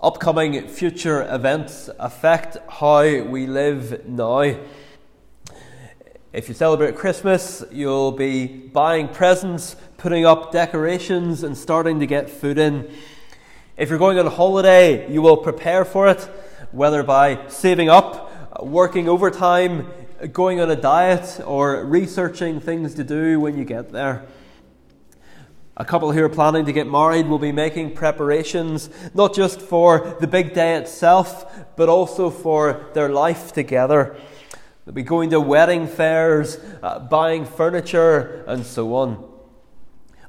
Upcoming future events affect how we live now. If you celebrate Christmas, you'll be buying presents, putting up decorations, and starting to get food in. If you're going on holiday, you will prepare for it, whether by saving up, working overtime, going on a diet, or researching things to do when you get there. A couple who are planning to get married will be making preparations not just for the big day itself, but also for their life together. They'll be going to wedding fairs, uh, buying furniture, and so on.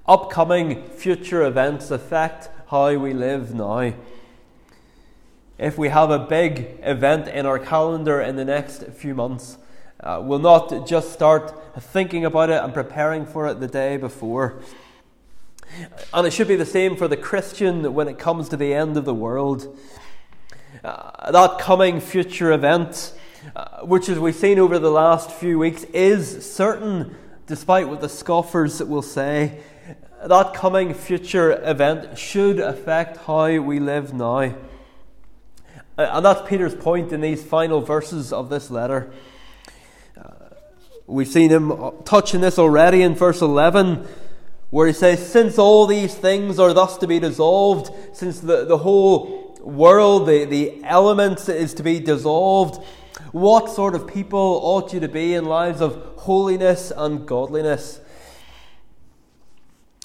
Upcoming future events affect how we live now. If we have a big event in our calendar in the next few months, uh, we'll not just start thinking about it and preparing for it the day before. And it should be the same for the Christian when it comes to the end of the world. Uh, that coming future event, uh, which as we've seen over the last few weeks, is certain, despite what the scoffers will say. That coming future event should affect how we live now. Uh, and that's Peter's point in these final verses of this letter. Uh, we've seen him touching this already in verse 11 where he says, Since all these things are thus to be dissolved, since the, the whole world, the, the elements is to be dissolved, what sort of people ought you to be in lives of holiness and godliness?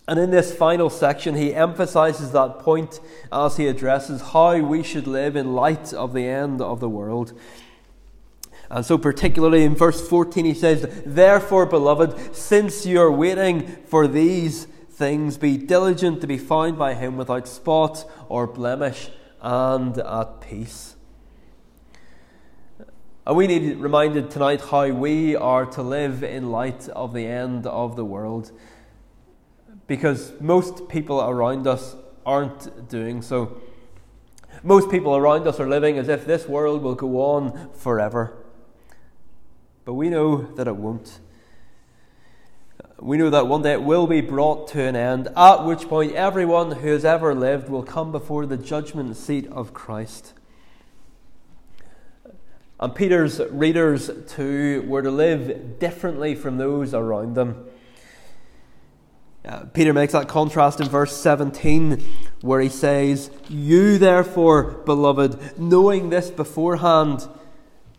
And in this final section, he emphasizes that point as he addresses how we should live in light of the end of the world. And so, particularly in verse 14, he says, Therefore, beloved, since you are waiting for these things, be diligent to be found by him without spot or blemish and at peace. And we need reminded tonight how we are to live in light of the end of the world. Because most people around us aren't doing so. Most people around us are living as if this world will go on forever. But we know that it won't. We know that one day it will be brought to an end, at which point everyone who has ever lived will come before the judgment seat of Christ. And Peter's readers, too, were to live differently from those around them. Uh, Peter makes that contrast in verse 17, where he says, You therefore, beloved, knowing this beforehand,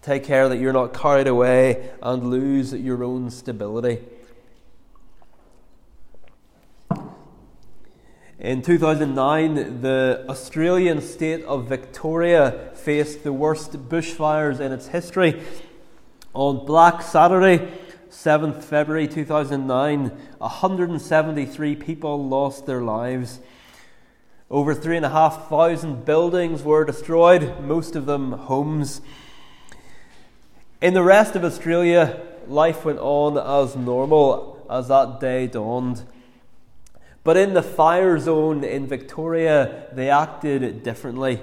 Take care that you're not carried away and lose your own stability. In 2009, the Australian state of Victoria faced the worst bushfires in its history. On Black Saturday, 7th February 2009, 173 people lost their lives. Over 3,500 buildings were destroyed, most of them homes. In the rest of Australia, life went on as normal as that day dawned. But in the fire zone in Victoria, they acted differently.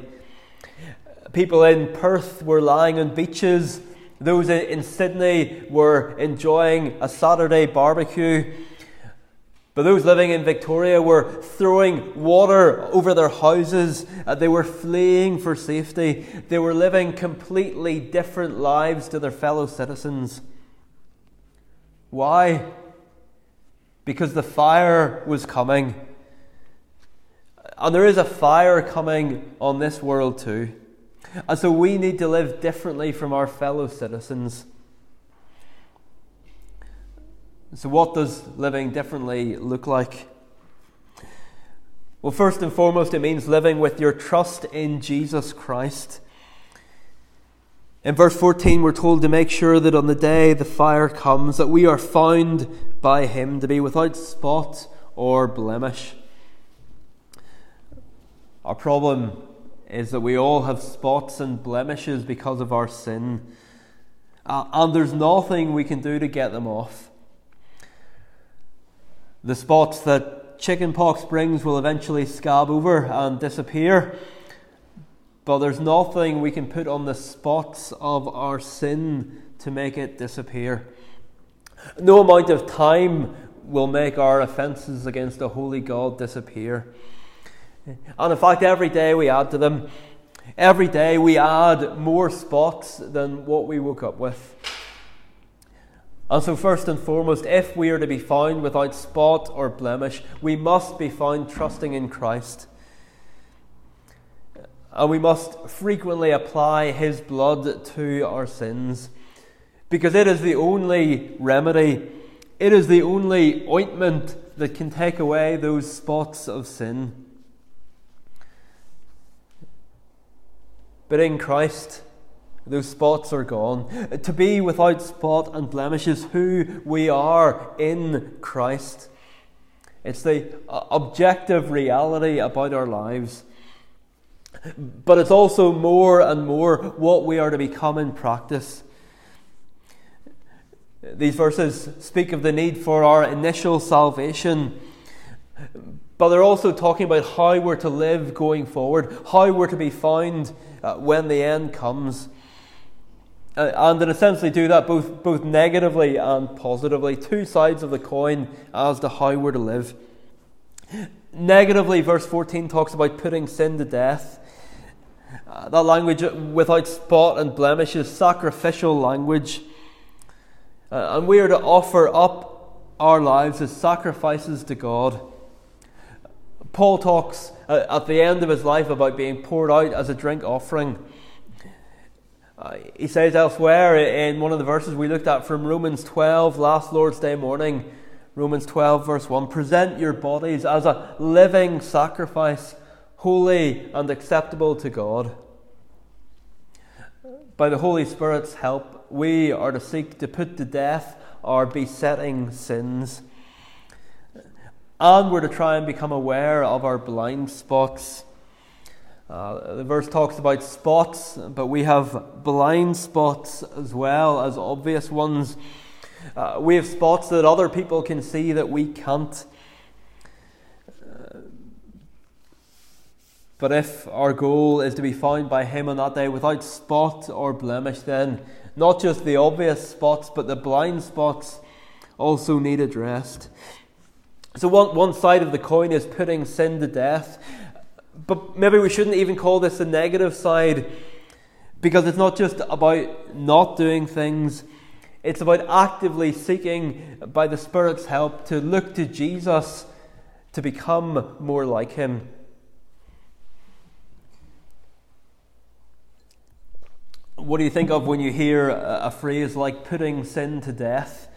People in Perth were lying on beaches. Those in Sydney were enjoying a Saturday barbecue. But those living in Victoria were throwing water over their houses. Uh, they were fleeing for safety. They were living completely different lives to their fellow citizens. Why? Because the fire was coming. And there is a fire coming on this world too. And so we need to live differently from our fellow citizens. So, what does living differently look like? Well, first and foremost, it means living with your trust in Jesus Christ. In verse 14, we're told to make sure that on the day the fire comes, that we are found by Him to be without spot or blemish. Our problem is that we all have spots and blemishes because of our sin, uh, and there's nothing we can do to get them off. The spots that chickenpox brings will eventually scab over and disappear. But there's nothing we can put on the spots of our sin to make it disappear. No amount of time will make our offences against the holy God disappear. And in fact, every day we add to them. Every day we add more spots than what we woke up with. And so, first and foremost, if we are to be found without spot or blemish, we must be found trusting in Christ. And we must frequently apply His blood to our sins because it is the only remedy, it is the only ointment that can take away those spots of sin. But in Christ, those spots are gone. To be without spot and blemish is who we are in Christ. It's the uh, objective reality about our lives. But it's also more and more what we are to become in practice. These verses speak of the need for our initial salvation, but they're also talking about how we're to live going forward, how we're to be found uh, when the end comes. Uh, and in essentially do that both, both negatively and positively, two sides of the coin as to how we're to live. Negatively, verse 14 talks about putting sin to death. Uh, that language without spot and blemish is sacrificial language. Uh, and we are to offer up our lives as sacrifices to God. Paul talks uh, at the end of his life about being poured out as a drink offering. Uh, he says elsewhere in one of the verses we looked at from Romans 12, last Lord's Day morning, Romans 12, verse 1 present your bodies as a living sacrifice, holy and acceptable to God. By the Holy Spirit's help, we are to seek to put to death our besetting sins. And we're to try and become aware of our blind spots uh, the verse talks about spots, but we have blind spots as well as obvious ones. Uh, we have spots that other people can see that we can't. Uh, but if our goal is to be found by Him on that day without spot or blemish, then not just the obvious spots, but the blind spots also need addressed. So, one, one side of the coin is putting sin to death, but maybe we shouldn't even call this the negative side because it's not just about not doing things, it's about actively seeking, by the Spirit's help, to look to Jesus to become more like Him. What do you think of when you hear a phrase like putting sin to death?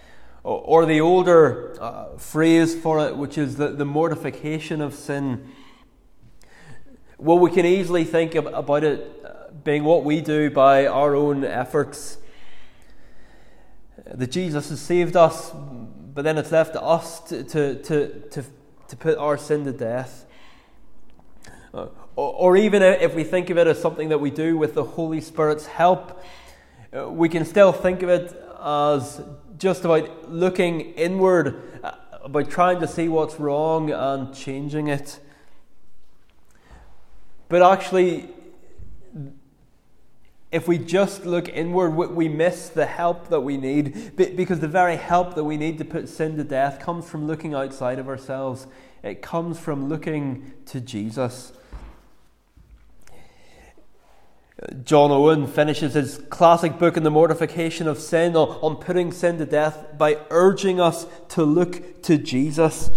Or the older uh, phrase for it, which is the, the mortification of sin. Well, we can easily think about it being what we do by our own efforts. That Jesus has saved us, but then it's left to us to, to, to, to, to put our sin to death. Or, or, even if we think of it as something that we do with the Holy Spirit's help, we can still think of it as just about looking inward, uh, about trying to see what's wrong and changing it. But actually, if we just look inward, we miss the help that we need because the very help that we need to put sin to death comes from looking outside of ourselves. It comes from looking to Jesus. John Owen finishes his classic book in the mortification of sin on putting sin to death by urging us to look to Jesus.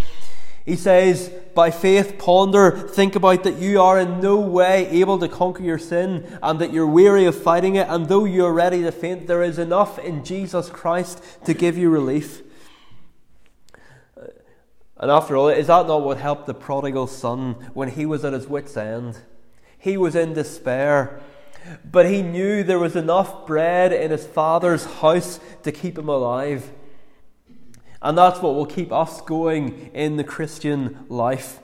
He says, By faith, ponder, think about that you are in no way able to conquer your sin and that you're weary of fighting it, and though you are ready to faint, there is enough in Jesus Christ to give you relief. Uh, and after all, is that not what helped the prodigal son when he was at his wits' end? He was in despair, but he knew there was enough bread in his father's house to keep him alive. And that's what will keep us going in the Christian life.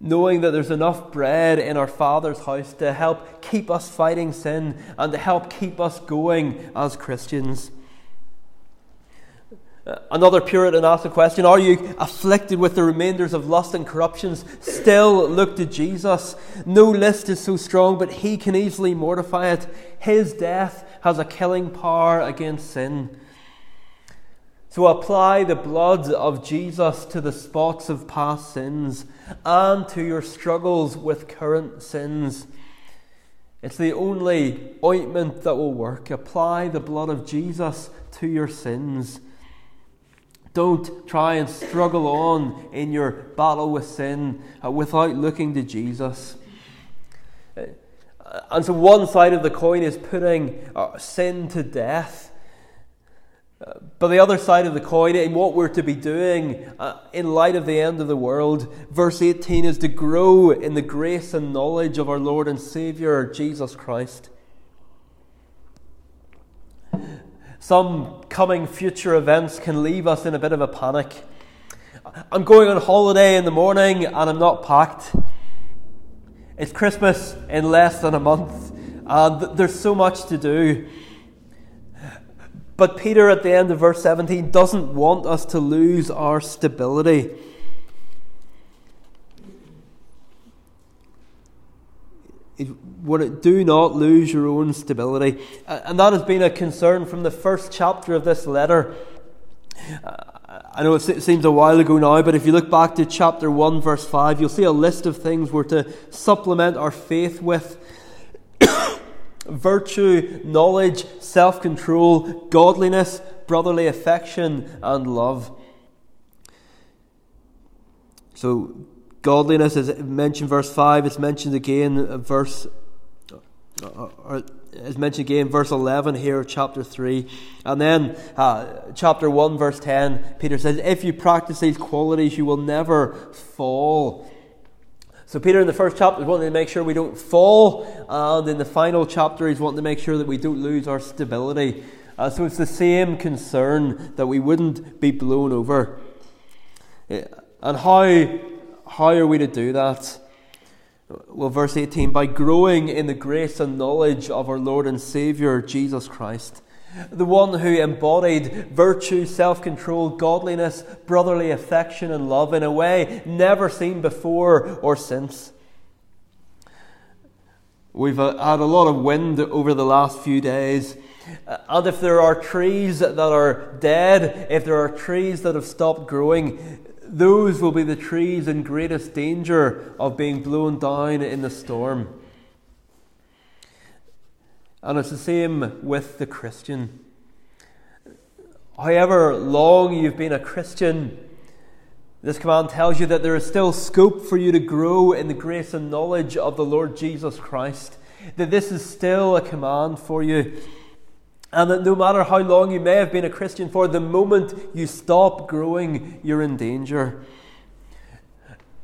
Knowing that there's enough bread in our Father's house to help keep us fighting sin and to help keep us going as Christians. Another Puritan asked the question Are you afflicted with the remainders of lust and corruptions? Still look to Jesus. No list is so strong, but he can easily mortify it. His death has a killing power against sin. So apply the blood of Jesus to the spots of past sins and to your struggles with current sins. It's the only ointment that will work. Apply the blood of Jesus to your sins. Don't try and struggle on in your battle with sin uh, without looking to Jesus. Uh, and so, one side of the coin is putting uh, sin to death. But the other side of the coin, and what we're to be doing uh, in light of the end of the world, verse 18 is to grow in the grace and knowledge of our Lord and Saviour, Jesus Christ. Some coming future events can leave us in a bit of a panic. I'm going on holiday in the morning and I'm not packed. It's Christmas in less than a month, and there's so much to do. But Peter, at the end of verse 17, doesn't want us to lose our stability. do not lose your own stability. And that has been a concern from the first chapter of this letter. I know it seems a while ago now, but if you look back to chapter 1, verse 5, you'll see a list of things we're to supplement our faith with virtue, knowledge, self control, godliness, brotherly affection, and love. So, godliness is mentioned verse 5, it's mentioned again uh, verse uh, uh, or is mentioned again verse 11 here chapter 3 and then uh, chapter 1 verse 10 peter says if you practice these qualities you will never fall so, Peter in the first chapter is wanting to make sure we don't fall, and in the final chapter, he's wanting to make sure that we don't lose our stability. Uh, so, it's the same concern that we wouldn't be blown over. And how, how are we to do that? Well, verse 18 by growing in the grace and knowledge of our Lord and Saviour, Jesus Christ the one who embodied virtue, self control, godliness, brotherly affection, and love in a way never seen before or since. We've uh, had a lot of wind over the last few days. Uh, and if there are trees that are dead, if there are trees that have stopped growing, those will be the trees in greatest danger of being blown down in the storm. And it's the same with the Christian. However long you've been a Christian, this command tells you that there is still scope for you to grow in the grace and knowledge of the Lord Jesus Christ. That this is still a command for you. And that no matter how long you may have been a Christian for, the moment you stop growing, you're in danger.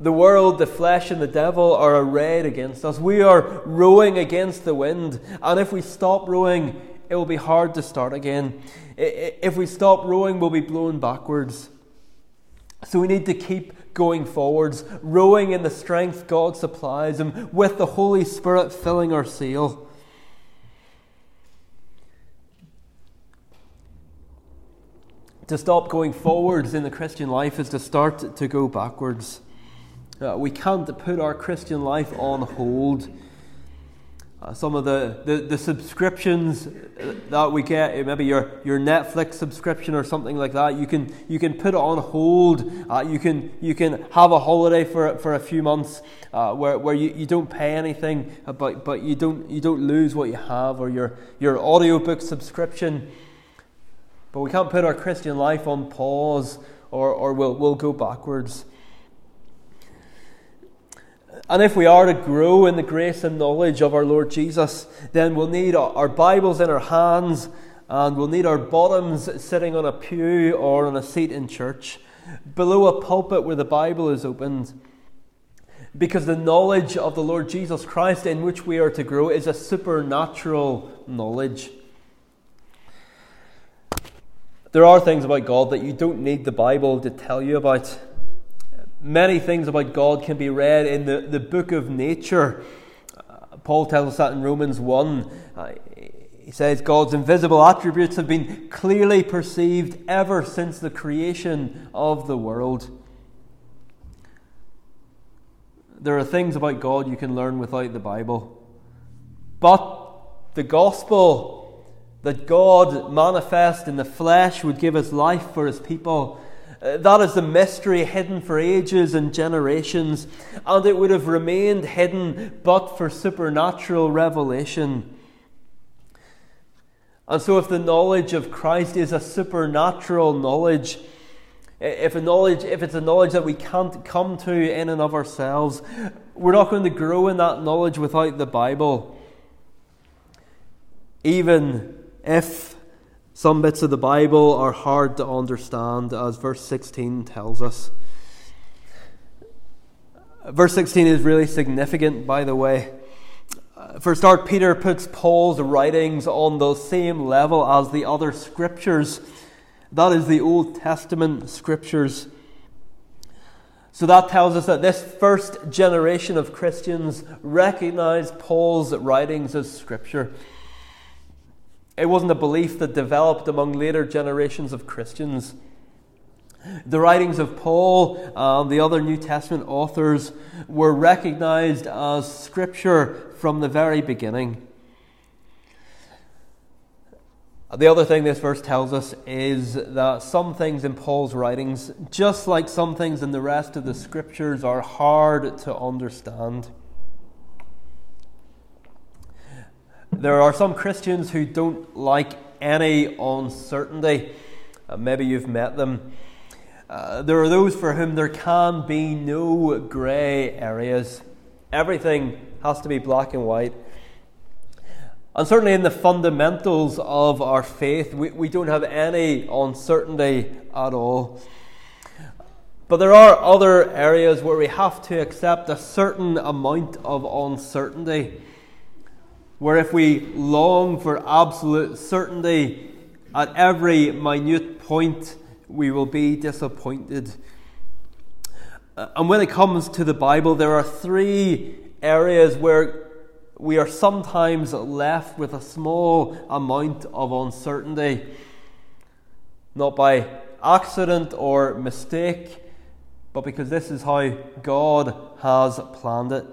The world, the flesh, and the devil are arrayed against us. We are rowing against the wind. And if we stop rowing, it will be hard to start again. If we stop rowing, we'll be blown backwards. So we need to keep going forwards, rowing in the strength God supplies, and with the Holy Spirit filling our sail. To stop going forwards in the Christian life is to start to go backwards. Uh, we can't put our Christian life on hold. Uh, some of the, the, the, subscriptions that we get, maybe your, your Netflix subscription or something like that, you can, you can put it on hold. Uh, you, can, you can have a holiday for, for a few months uh, where, where you, you don't pay anything, uh, but, but you, don't, you don't lose what you have, or your, your audiobook subscription. But we can't put our Christian life on pause or, or we'll, we'll go backwards. And if we are to grow in the grace and knowledge of our Lord Jesus, then we'll need our Bibles in our hands and we'll need our bottoms sitting on a pew or on a seat in church, below a pulpit where the Bible is opened. Because the knowledge of the Lord Jesus Christ in which we are to grow is a supernatural knowledge. There are things about God that you don't need the Bible to tell you about. Many things about God can be read in the, the book of nature. Uh, Paul tells us that in Romans 1. Uh, he says God's invisible attributes have been clearly perceived ever since the creation of the world. There are things about God you can learn without the Bible. But the gospel that God manifest in the flesh would give us life for his people Uh, that is the mystery hidden for ages and generations, and it would have remained hidden but for supernatural revelation. And so, if the knowledge of Christ is a supernatural knowledge, if a knowledge, if it's a knowledge that we can't come to in and of ourselves, we're not going to grow in that knowledge without the Bible. Even if some bits of the Bible are hard to understand, as verse 16 tells us. Verse 16 is really significant, by the way. For a start, Peter puts Paul's writings on the same level as the other scriptures. That is the Old Testament scriptures. So that tells us that this first generation of Christians recognized Paul's writings as scripture. It wasn't a belief that developed among later generations of Christians. The writings of Paul and the other New Testament authors were recognized as scripture from the very beginning. The other thing this verse tells us is that some things in Paul's writings, just like some things in the rest of the scriptures, are hard to understand. There are some Christians who don't like any uncertainty. Uh, maybe you've met them. Uh, there are those for whom there can be no grey areas. Everything has to be black and white. And certainly in the fundamentals of our faith, we, we don't have any uncertainty at all. But there are other areas where we have to accept a certain amount of uncertainty where if we long for absolute certainty at every minute point, we will be disappointed. Uh, and when it comes to the Bible, there are three areas where we are sometimes left with a small amount of uncertainty, not by accident or mistake, but because this is how God has planned it.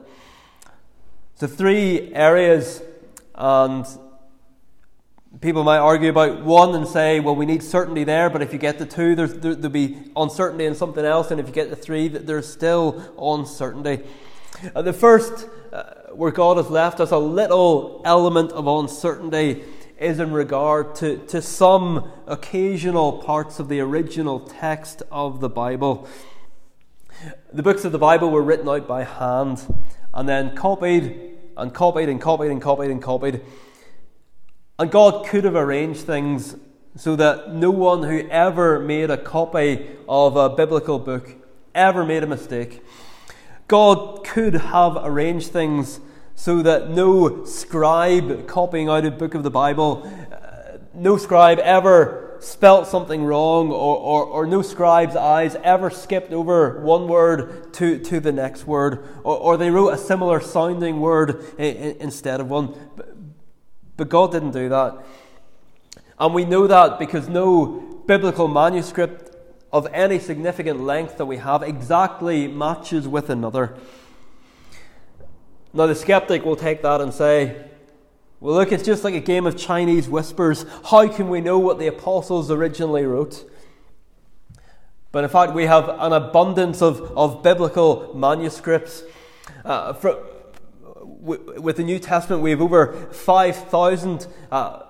So, three areas and people might argue about one and say, well, we need certainty there, but if you get to two, there, will be uncertainty in something else, and if you get to three, there's still uncertainty. Uh, the first, uh, where God has left us a little element of uncertainty, is in regard to, to some occasional parts of the original text of the Bible. The books of the Bible were written out by hand and then copied and copied and copied and copied and copied. And God could have arranged things so that no one who ever made a copy of a biblical book ever made a mistake. God could have arranged things so that no scribe copying out a book of the Bible, uh, no scribe ever spelt something wrong, or, or, or, no scribe's eyes ever skipped over one word to, to the next word, or, or they wrote a similar sounding word in, in, instead of one. But, but God didn't do that. And we know that because no biblical manuscript of any significant length that we have exactly matches with another. Now, the skeptic will take that and say, well, look, it's just like a game of Chinese whispers. How can we know what the apostles originally wrote? But in fact, we have an abundance of, of biblical manuscripts. Uh, for, with the New Testament, we have over 5,000 uh,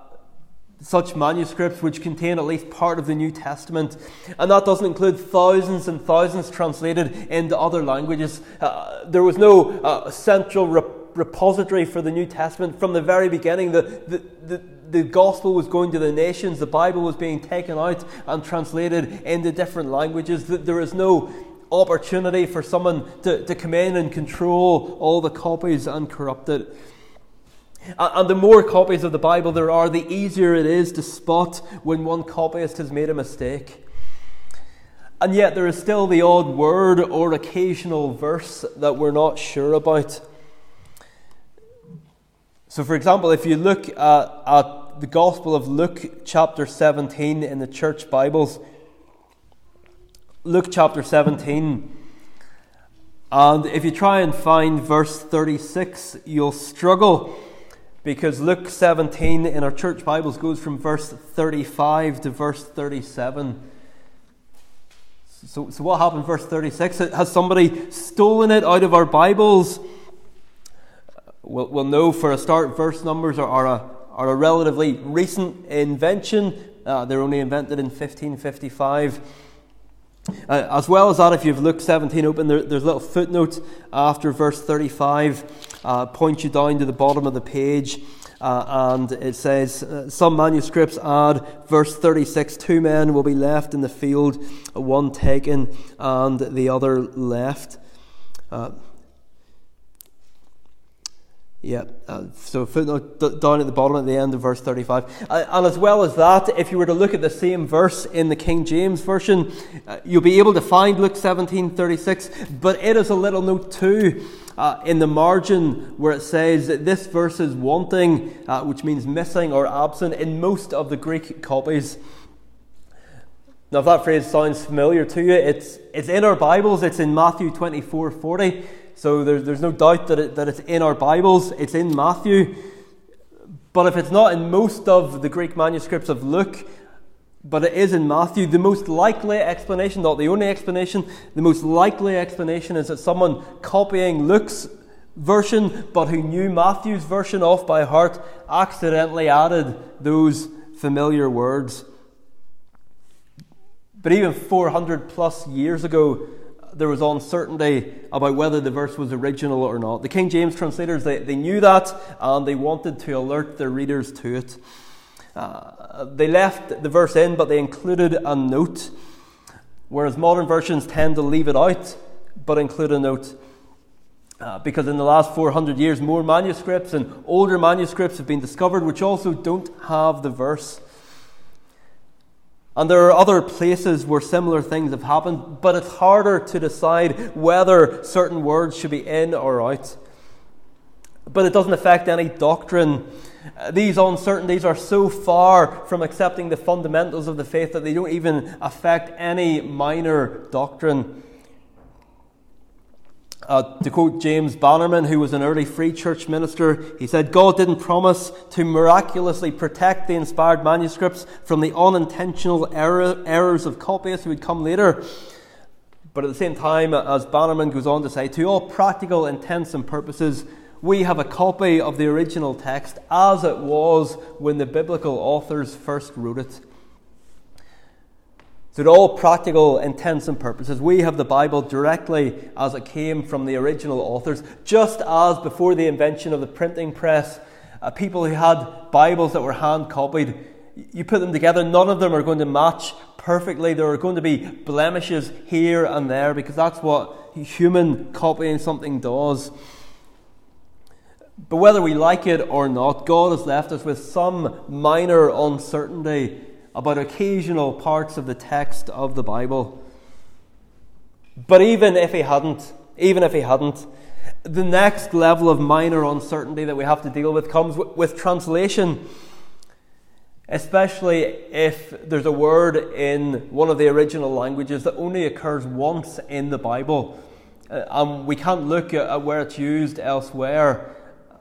such manuscripts which contain at least part of the New Testament. And that doesn't include thousands and thousands translated into other languages. Uh, there was no uh, central repository for the New Testament from the very beginning. The, the, the, the gospel was going to the nations, the Bible was being taken out and translated into different languages. There is no opportunity for someone to, to come in and control all the copies and corrupt it. And the more copies of the Bible there are, the easier it is to spot when one copyist has made a mistake. And yet, there is still the odd word or occasional verse that we're not sure about. So, for example, if you look at, at the Gospel of Luke, chapter 17, in the church Bibles, Luke chapter 17, and if you try and find verse 36, you'll struggle because Luke 17 in our church Bibles goes from verse 35 to verse 37. So, so what happened, verse 36? Has somebody stolen it out of our Bibles? We'll, we'll know for a start, verse numbers are, are, a, are a relatively recent invention. Uh, they're only invented in 1555. Uh, as well as that, if you've Luke 17 open, there, there's a little footnote after verse 35, uh, point you down to the bottom of the page. Uh, and it says, uh, some manuscripts add, verse 36, two men will be left in the field, one taken and the other left. Uh, yeah, uh, so footnote down at the bottom at the end of verse 35. Uh, and as well as that, if you were to look at the same verse in the King James Version, uh, you'll be able to find Luke 17 36, but it is a little note too uh, in the margin where it says that this verse is wanting, uh, which means missing or absent, in most of the Greek copies. Now, if that phrase sounds familiar to you, it's, it's in our Bibles, it's in Matthew 24 40. So there's, there's no doubt that, it, that it's in our Bibles, it's in Matthew. But if it's not in most of the Greek manuscripts of Luke, but it is in Matthew, the most likely explanation, not the only explanation, the most likely explanation is that someone copying Luke's version, but who knew Matthew's version off by heart, accidentally added those familiar words. But even 400 plus years ago, there was uncertainty about whether the verse was original or not. The King James translators, they, they knew that and they wanted to alert their readers to it. Uh, they left the verse in, but they included a note, whereas modern versions tend to leave it out but include a note. Uh, because in the last 400 years, more manuscripts and older manuscripts have been discovered which also don't have the verse. And there are other places where similar things have happened, but it's harder to decide whether certain words should be in or out. But it doesn't affect any doctrine. These uncertainties are so far from accepting the fundamentals of the faith that they don't even affect any minor doctrine. Uh, to quote James Bannerman, who was an early free church minister, he said, God didn't promise to miraculously protect the inspired manuscripts from the unintentional error, errors of copyists who would come later. But at the same time, as Bannerman goes on to say, to all practical intents and purposes, we have a copy of the original text as it was when the biblical authors first wrote it. To all practical intents and purposes, we have the Bible directly as it came from the original authors, just as before the invention of the printing press, uh, people who had Bibles that were hand copied, you put them together, none of them are going to match perfectly. There are going to be blemishes here and there because that's what human copying something does. But whether we like it or not, God has left us with some minor uncertainty about occasional parts of the text of the Bible. But even if he hadn't, even if he hadn't, the next level of minor uncertainty that we have to deal with comes with, with translation. Especially if there's a word in one of the original languages that only occurs once in the Bible. Uh, and we can't look at, at, where it's used elsewhere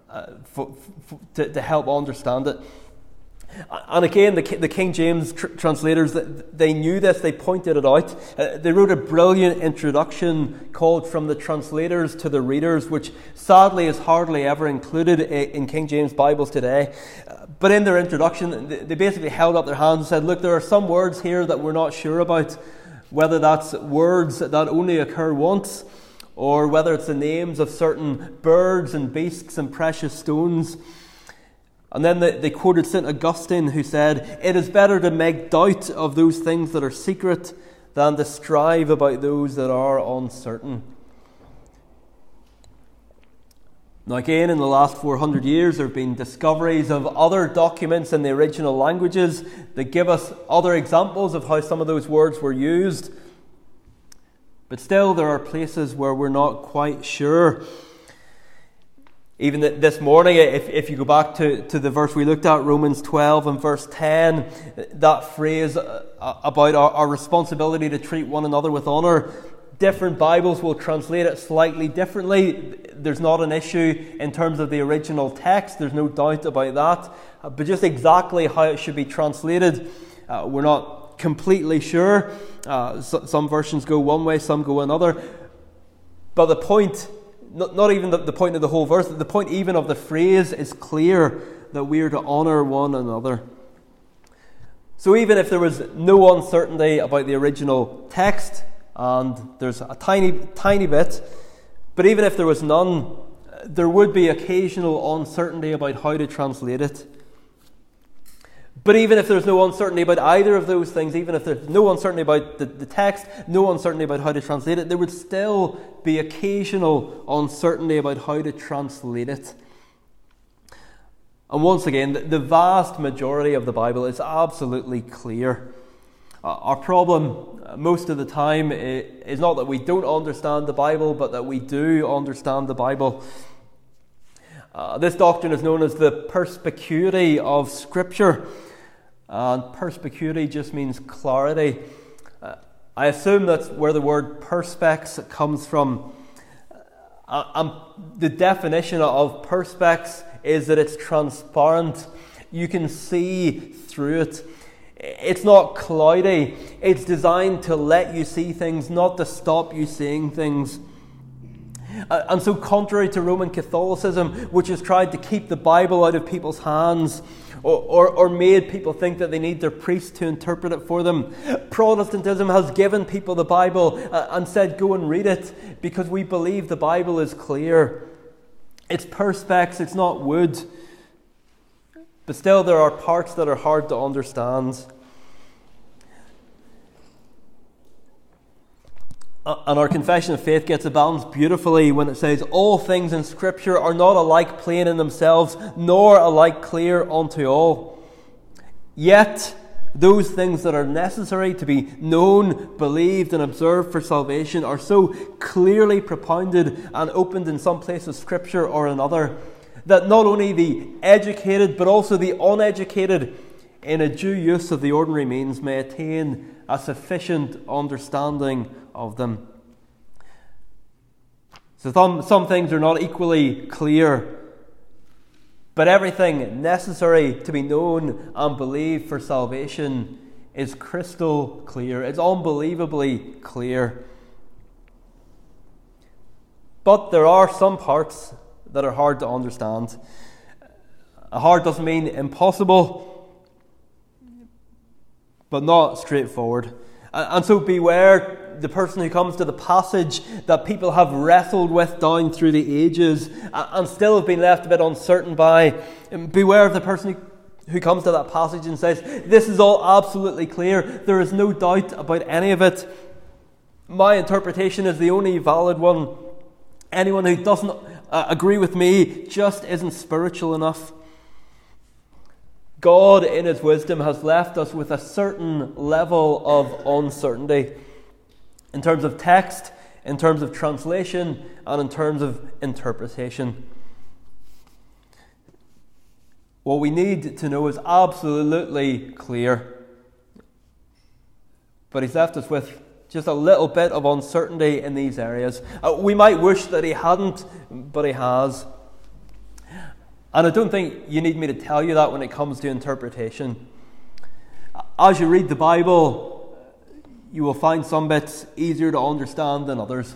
uh, for, for, to, to help understand it. And again, the, the King James tr- translators, they knew this, they pointed it out. Uh, they wrote a brilliant introduction called From the Translators to the Readers, which sadly is hardly ever included in King James Bibles today. Uh, but in their introduction, they basically held up their hands and said, Look, there are some words here that we're not sure about, whether that's words that only occur once, or whether it's the names of certain birds and beasts and precious stones. And then they, they quoted St. Augustine, who said, It is better to make doubt of those things that are secret than to strive about those that are uncertain. Now, again, in the last 400 years, there have been discoveries of other documents in the original languages that give us other examples of how some of those words were used. But still, there are places where we're not quite sure. Even this morning, if, if you go back to, to the verse we looked at, Romans 12 and verse 10, that phrase uh, about our, our responsibility to treat one another with honour, different Bibles will translate it slightly differently. There's not an issue in terms of the original text, there's no doubt about that. Uh, but just exactly how it should be translated, uh, we're not completely sure. Uh, so, some versions go one way, some go another. But the point, not, not even the, the point of the whole verse, the point even of the phrase is clear that we are to honour one another. So even if there was no uncertainty about the original text, and there's a tiny, tiny bit, but even if there was none, uh, there would be occasional uncertainty about how to translate it. But even if there's no uncertainty about either of those things, even if there's no uncertainty about the, the text, no uncertainty about how to translate it, there would still be occasional uncertainty about how to translate it. And once again, the vast majority of the Bible is absolutely clear. Uh, our problem uh, most of the time is not that we don't understand the Bible, but that we do understand the Bible. Uh, this doctrine is known as the perspicuity of Scripture. And perspicuity just means clarity. Uh, I assume that's where the word perspex comes from. Uh, um, the definition of perspex is that it's transparent. You can see through it. It's not cloudy. It's designed to let you see things, not to stop you seeing things. Uh, and so, contrary to Roman Catholicism, which has tried to keep the Bible out of people's hands, or, or, or made people think that they need their priest to interpret it for them. Protestantism has given people the Bible uh, and said, go and read it because we believe the Bible is clear. It's perspex, it's not wood. But still, there are parts that are hard to understand. And our confession of faith gets a balance beautifully when it says, All things in Scripture are not alike plain in themselves, nor alike clear unto all. Yet, those things that are necessary to be known, believed, and observed for salvation are so clearly propounded and opened in some place of Scripture or another that not only the educated but also the uneducated, in a due use of the ordinary means, may attain a sufficient understanding of them. So some, some things are not equally clear, but everything necessary to be known and believed for salvation is crystal clear. It's unbelievably clear. But there are some parts that are hard to understand. Hard doesn't mean impossible, but not straightforward. And so beware the person who comes to the passage that people have wrestled with down through the ages and still have been left a bit uncertain by. Beware of the person who comes to that passage and says, This is all absolutely clear. There is no doubt about any of it. My interpretation is the only valid one. Anyone who doesn't uh, agree with me just isn't spiritual enough. God, in His wisdom, has left us with a certain level of uncertainty in terms of text, in terms of translation, and in terms of interpretation. What we need to know is absolutely clear. But he's left us with just a little bit of uncertainty in these areas. Uh, we might wish that he hadn't, but he has. And I don't think you need me to tell you that when it comes to interpretation. As you read the Bible, you will find some bits easier to understand than others.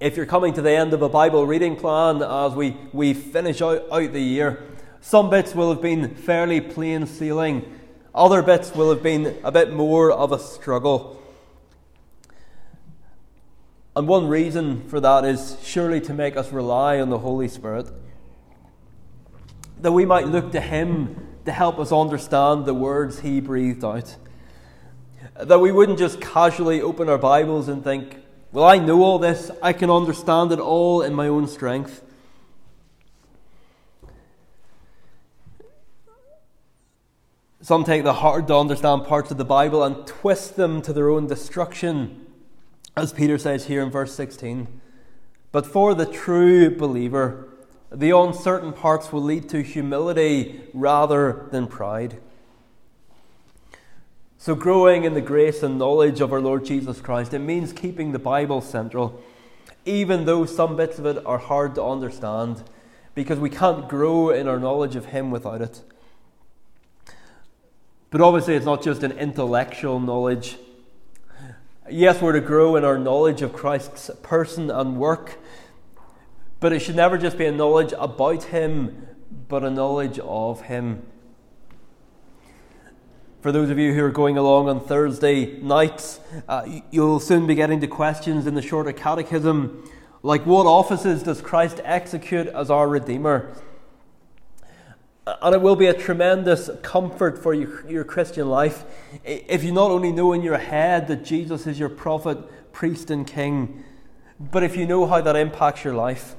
If you're coming to the end of a Bible reading plan as we, we finish out, out the year, some bits will have been fairly plain sailing, other bits will have been a bit more of a struggle. And one reason for that is surely to make us rely on the Holy Spirit. That we might look to Him to help us understand the words He breathed out. That we wouldn't just casually open our Bibles and think, well, I know all this, I can understand it all in my own strength. Some take the hard to understand parts of the Bible and twist them to their own destruction, as Peter says here in verse 16. But for the true believer, the uncertain parts will lead to humility rather than pride. So, growing in the grace and knowledge of our Lord Jesus Christ, it means keeping the Bible central, even though some bits of it are hard to understand, because we can't grow in our knowledge of Him without it. But obviously, it's not just an intellectual knowledge. Yes, we're to grow in our knowledge of Christ's person and work, but it should never just be a knowledge about Him, but a knowledge of Him. For those of you who are going along on Thursday nights, uh, you'll soon be getting to questions in the shorter catechism like what offices does Christ execute as our Redeemer? And it will be a tremendous comfort for your, your Christian life if you not only know in your head that Jesus is your prophet, priest, and king, but if you know how that impacts your life.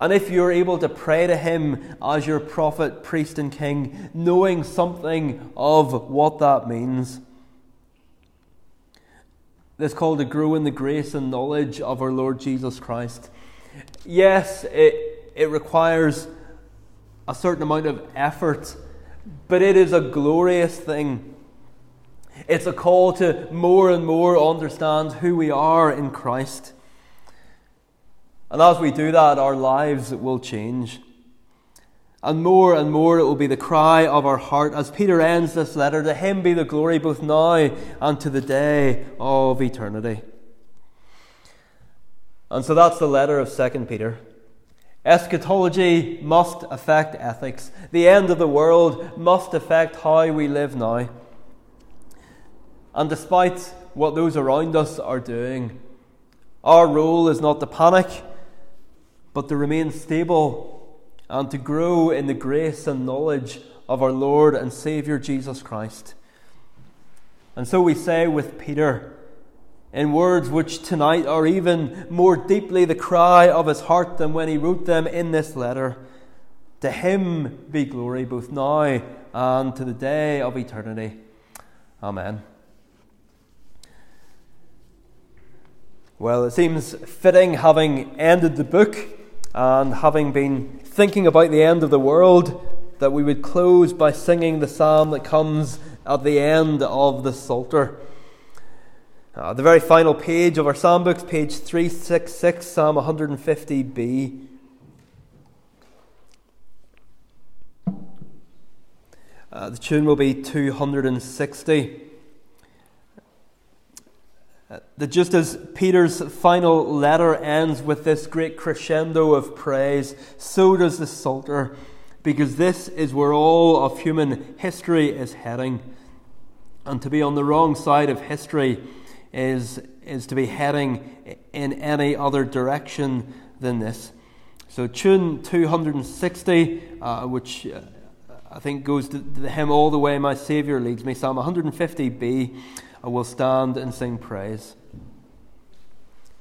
And if you're able to pray to Him as your prophet, priest, and king, knowing something of what that means. This called to grow in the grace and knowledge of our Lord Jesus Christ. Yes, it, it requires a certain amount of effort, but it is a glorious thing. It's a call to more and more understand who we are in Christ. And as we do that, our lives will change. And more and more it will be the cry of our heart as Peter ends this letter To him be the glory both now and to the day of eternity. And so that's the letter of 2 Peter. Eschatology must affect ethics. The end of the world must affect how we live now. And despite what those around us are doing, our role is not to panic but to remain stable and to grow in the grace and knowledge of our Lord and Saviour Jesus Christ. And so we say with Peter, in words which tonight are even more deeply the cry of his heart than when he wrote them in this letter To him be glory both now and to the day of eternity. Amen. Well, it seems fitting, having ended the book, and having been thinking about the end of the world, that we would close by singing the psalm that comes at the end of the Psalter. Uh, the very final page of our psalm books, page 366, Psalm 150b. Uh, the tune will be 260 that just as Peter's final letter ends with this great crescendo of praise, so does the Psalter, because this is where all of human history is heading. And to be on the wrong side of history is, is to be heading in any other direction than this. So, tune 260, uh, which uh, I think goes to the hymn All the Way My Saviour Leads Me, Psalm 150b. I will stand and sing praise.